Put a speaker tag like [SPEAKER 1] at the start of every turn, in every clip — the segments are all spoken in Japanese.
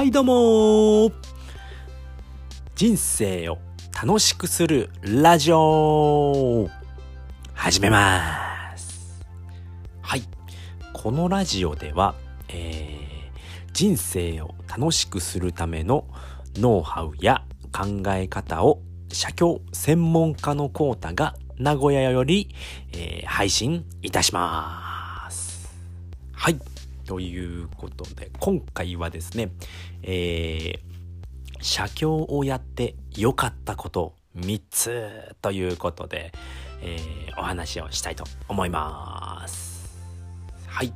[SPEAKER 1] はいどうも。人生を楽しくするラジオ。始めます。はい。このラジオでは、えー、人生を楽しくするためのノウハウや考え方を写経専門家のコータが名古屋より、えー、配信いたします。はいということで、今回はですね、えー、写経をやって良かったこと3つということで、えー、お話をしたいと思います。はい。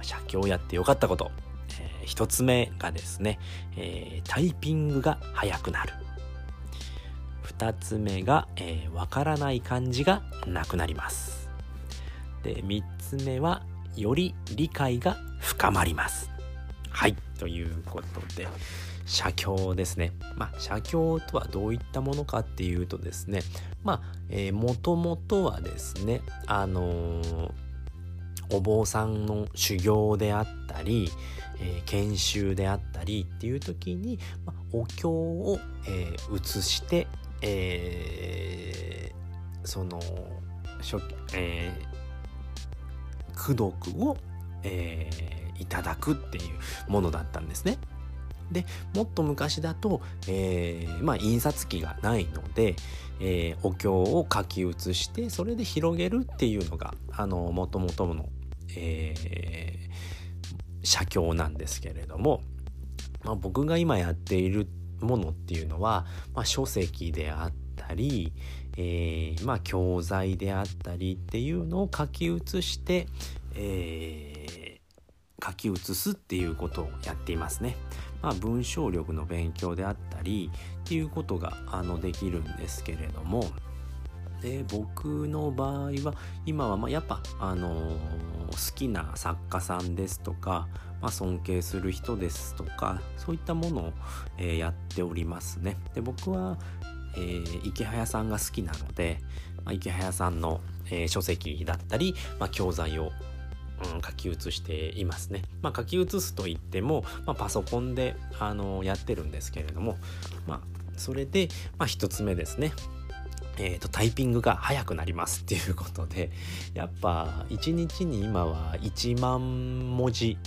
[SPEAKER 1] 写経をやって良かったこと。えー、1つ目がですね、えー、タイピングが速くなる。2つ目が、えー、からない漢字がなくなります。で、3つ目は、より理解が深まります。はい、ということで、写経ですね。まあ、写経とはどういったものかっていうとですね、まあ、えー、もともとはですね、あのー、お坊さんの修行であったり、えー、研修であったりっていう時に、まあ、お経を、えー、写して、えー、その、えー、功読をえー、いただくっていうものだったんですね。でもっと昔だと、えー、まあ、印刷機がないので、えー、お経を書き写してそれで広げるっていうのがあの元々の、えー、写経なんですけれども、まあ、僕が今やっているものっていうのは、まあ、書籍であったり、えー、まあ、教材であったりっていうのを書き写して、えー、書き写すっていうことをやっていますね。まあ、文章力の勉強であったりっていうことがあのできるんですけれどもで僕の場合は今はまやっぱ、あのー、好きな作家さんですとか、まあ、尊敬する人ですとかそういったものを、えー、やっておりますね。で僕は、えー、池早さんが好きなので、まあ、池早さんの、え、書籍だったり、まあ、教材をうん、書き写していますね。まあ、書き写すといっても、まあ、パソコンであのやってるんですけれども、まあ、それで、まあ、1つ目ですね。えーと、タイピングが速くなりますっていうことでやっぱ1日に今は1万文字、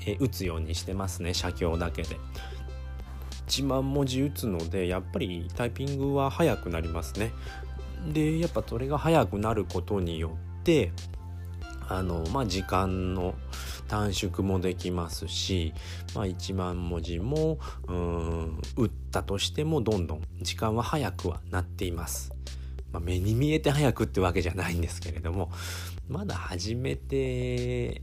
[SPEAKER 1] えー、打つようにしてますね写経だけで。1万文字打つのでやっぱりタイピングは速くなりますね。でやっぱそれが速くなることによってあの、まあ、時間の短縮もできますし、まあ、1万文字もうん打ったとしてもどんどん時間は早くはなっています。まあ、目に見えて早くってわけじゃないんですけれどもまだ始めて、え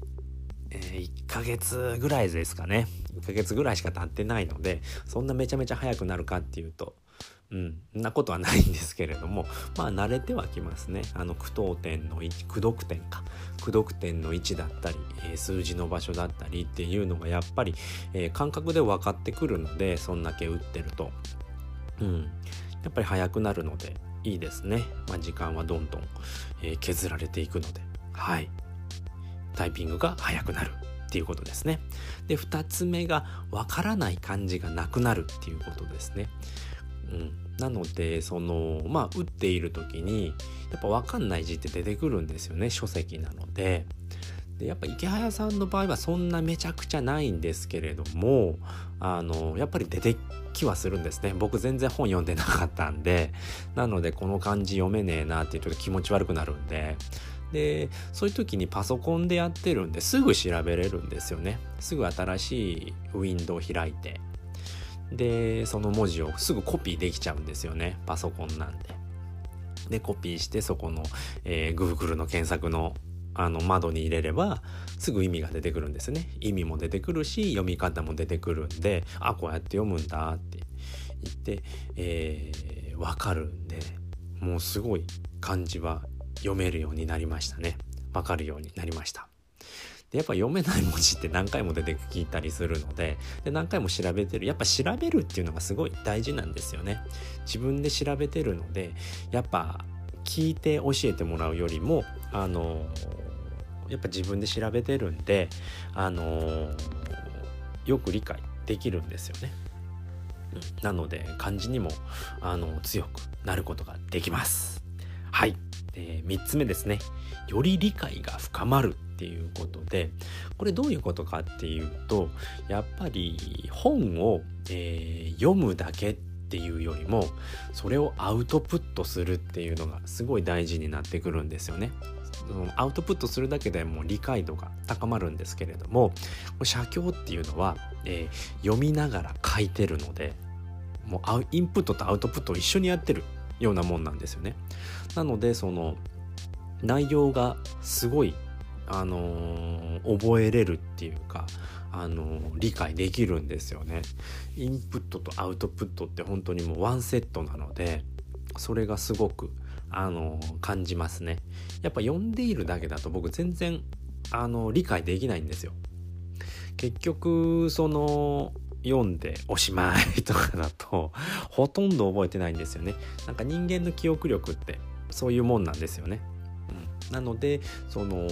[SPEAKER 1] ー、1ヶ月ぐらいですかね1ヶ月ぐらいしか経ってないのでそんなめちゃめちゃ早くなるかっていうとうん、なことはないんですけれども まあ慣れてはきますね。あの句読点の位置句読点か。句読点の位置だったり、え、数字の場所だったりっていうのがやっぱり、えー、感覚で分かってくるのでそんだけ打ってると、うん、やっぱり速くなるのでいいですね、まあ、時間はどんどん、えー、削られていくので。はい。タイピングが速くなるっていうことですね。で2つ目が分からない漢字がなくなるっていうことですね。うん、なのでそのまあ打っている時にやっぱ分かんない字って出てくるんですよね書籍なので。でやっぱ池早さんの場合はそんなめちゃくちゃないんですけれどもあのやっぱり出てきはするんですね。僕全然本読んでなかったんで。なのでこの漢字読めねえなっていうと気持ち悪くなるんで。でそういう時にパソコンでやってるんですぐ調べれるんですよね。すぐ新しいウィンドウ開いて。でその文字をすぐコピーできちゃうんですよね。パソコンなんで。でコピーしてそこの、えー、Google の検索のあの窓に入れればすぐ意味が出てくるんですね。意味も出てくるし読み方も出てくるんであこうやって読むんだって言って、えー、分かるんでもうすごい漢字は読めるようになりましたね。分かるようになりました。でやっぱ読めない文字って何回も出てきたりするのでで何回も調べてるやっぱ調べるっていうのがすごい大事なんですよね自分で調べてるのでやっぱ聞いて教えてもらうよりもあのやっぱ自分で調べてるんであのよく理解できるんですよね。なので漢字にもあの強くなることができます。はい。で3つ目ですね。より理解が深まるっていうことでこれどういうことかっていうとやっぱり本を、えー、読むだけっていうよりもそれをアウトプットするっていうのがすごい大事になってくるんですよね。アウトプットするだけでも理解度が高まるんですけれども写経っていうのは、えー、読みながら書いてるのでもうインプットとアウトプットを一緒にやってるようなもんなんですよね。なのでその内容がすごいあのー、覚えれるっていうか、あのー、理解できるんですよね。インプットとアウトプットって本当にもうワンセットなのでそれがすごくあの感じますね。やっぱ読んでいるだけだと僕全然あの理解できないんですよ。結局その読んでおしまいとかだとほとんど覚えてないんですよね。なんか人間の記憶力ってそういうもんなんですよね、なのでその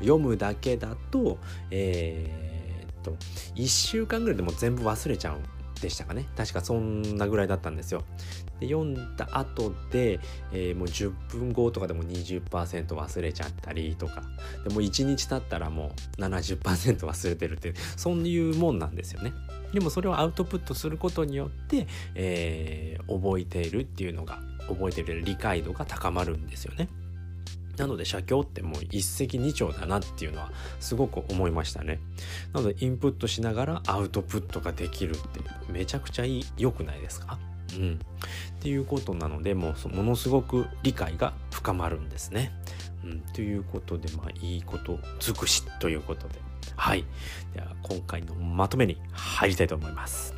[SPEAKER 1] 読むだけだとえー、っと1週間ぐらいでも全部忘れちゃうでしたかね。確かそんなぐらいだったんですよ。で読んだ後で、えー、もう10分後とかでも20%忘れちゃったりとか。でも1日経ったらもう70%忘れてるってそういうもんなんですよね。でもそれをアウトプットすることによって、えー、覚えているっていうのが覚えている理解度が高まるんですよね。なので写経ってもう一石二鳥だなっていうのはすごく思いましたね。なのでインプットしながらアウトプットができるってめちゃくちゃ良くないですか？うん。っていうことなのでもうものすごく理解が深まるんですね。うん、ということでまあいいこと尽くしということではいでは今回のまとめに入りたいと思います。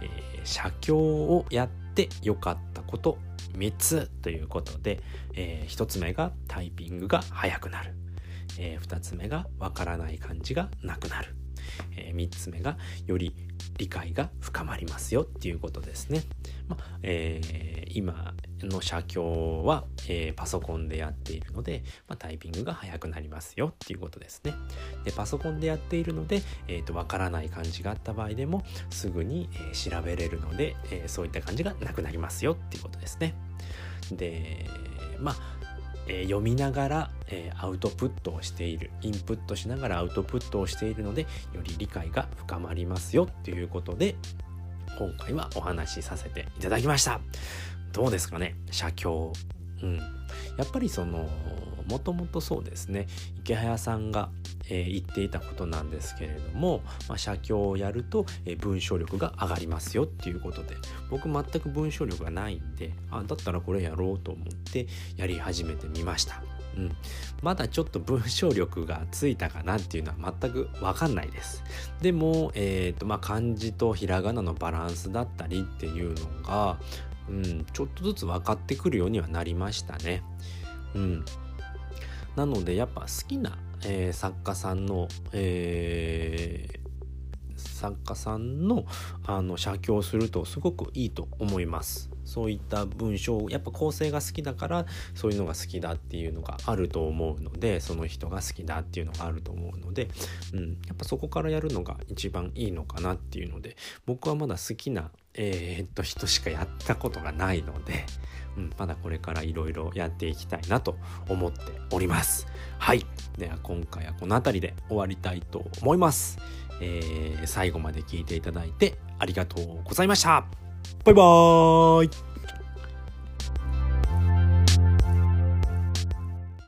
[SPEAKER 1] えー、写経をやって良かったこと3つということで、えー、1つ目がタイピングが速くなる、えー、2つ目がわからない感じがなくなる、えー、3つ目がより理解が深まりますよっていうことですね。まえー、今の写経は、えー、パソコンでやっているので、まあ、タイピングが速くなりますよっていうことですね。でパソコンでやっているので、えーと、からない漢字があった場合でもすぐに、えー、調べれるので、え、そういった漢字がなくなりますよっていうことですね。でまあえー、読みながら、えー、アウトプットをしている。インプットしながらアウトプットをしているのでより理解が深まりますよっていうことで今回はお話しさせていただきました。どうですかね？写経うんやっぱりそのもともとそうですね池早さんがえー、言っていたことなんですけれども、まあ、写経をやると、えー、文章力が上がりますよっていうことで僕全く文章力がないんであだったらこれやろうと思ってやり始めてみました。うん、まだちょっと文章力がついたかなっていうのは全く分かんないです。でも、えーとまあ、漢字とひらがなのバランスだったりっていうのが、うん、ちょっとずつ分かってくるようにはなりましたね。うん、なのでやっぱ好きなえー、作家さんの、えー、作家さんのあの写経をするとすごくいいと思います。そういった文章やっぱ構成が好きだからそういうのが好きだっていうのがあると思うのでその人が好きだっていうのがあると思うので、うん、やっぱそこからやるのが一番いいのかなっていうので僕はまだ好きな、えー、っと人しかやったことがないので、うん、まだこれからいろいろやっていきたいなと思っております。はい。では今回はこの辺りで終わりたいと思います。えー、最後まで聞いていただいてありがとうございました。バイバーイ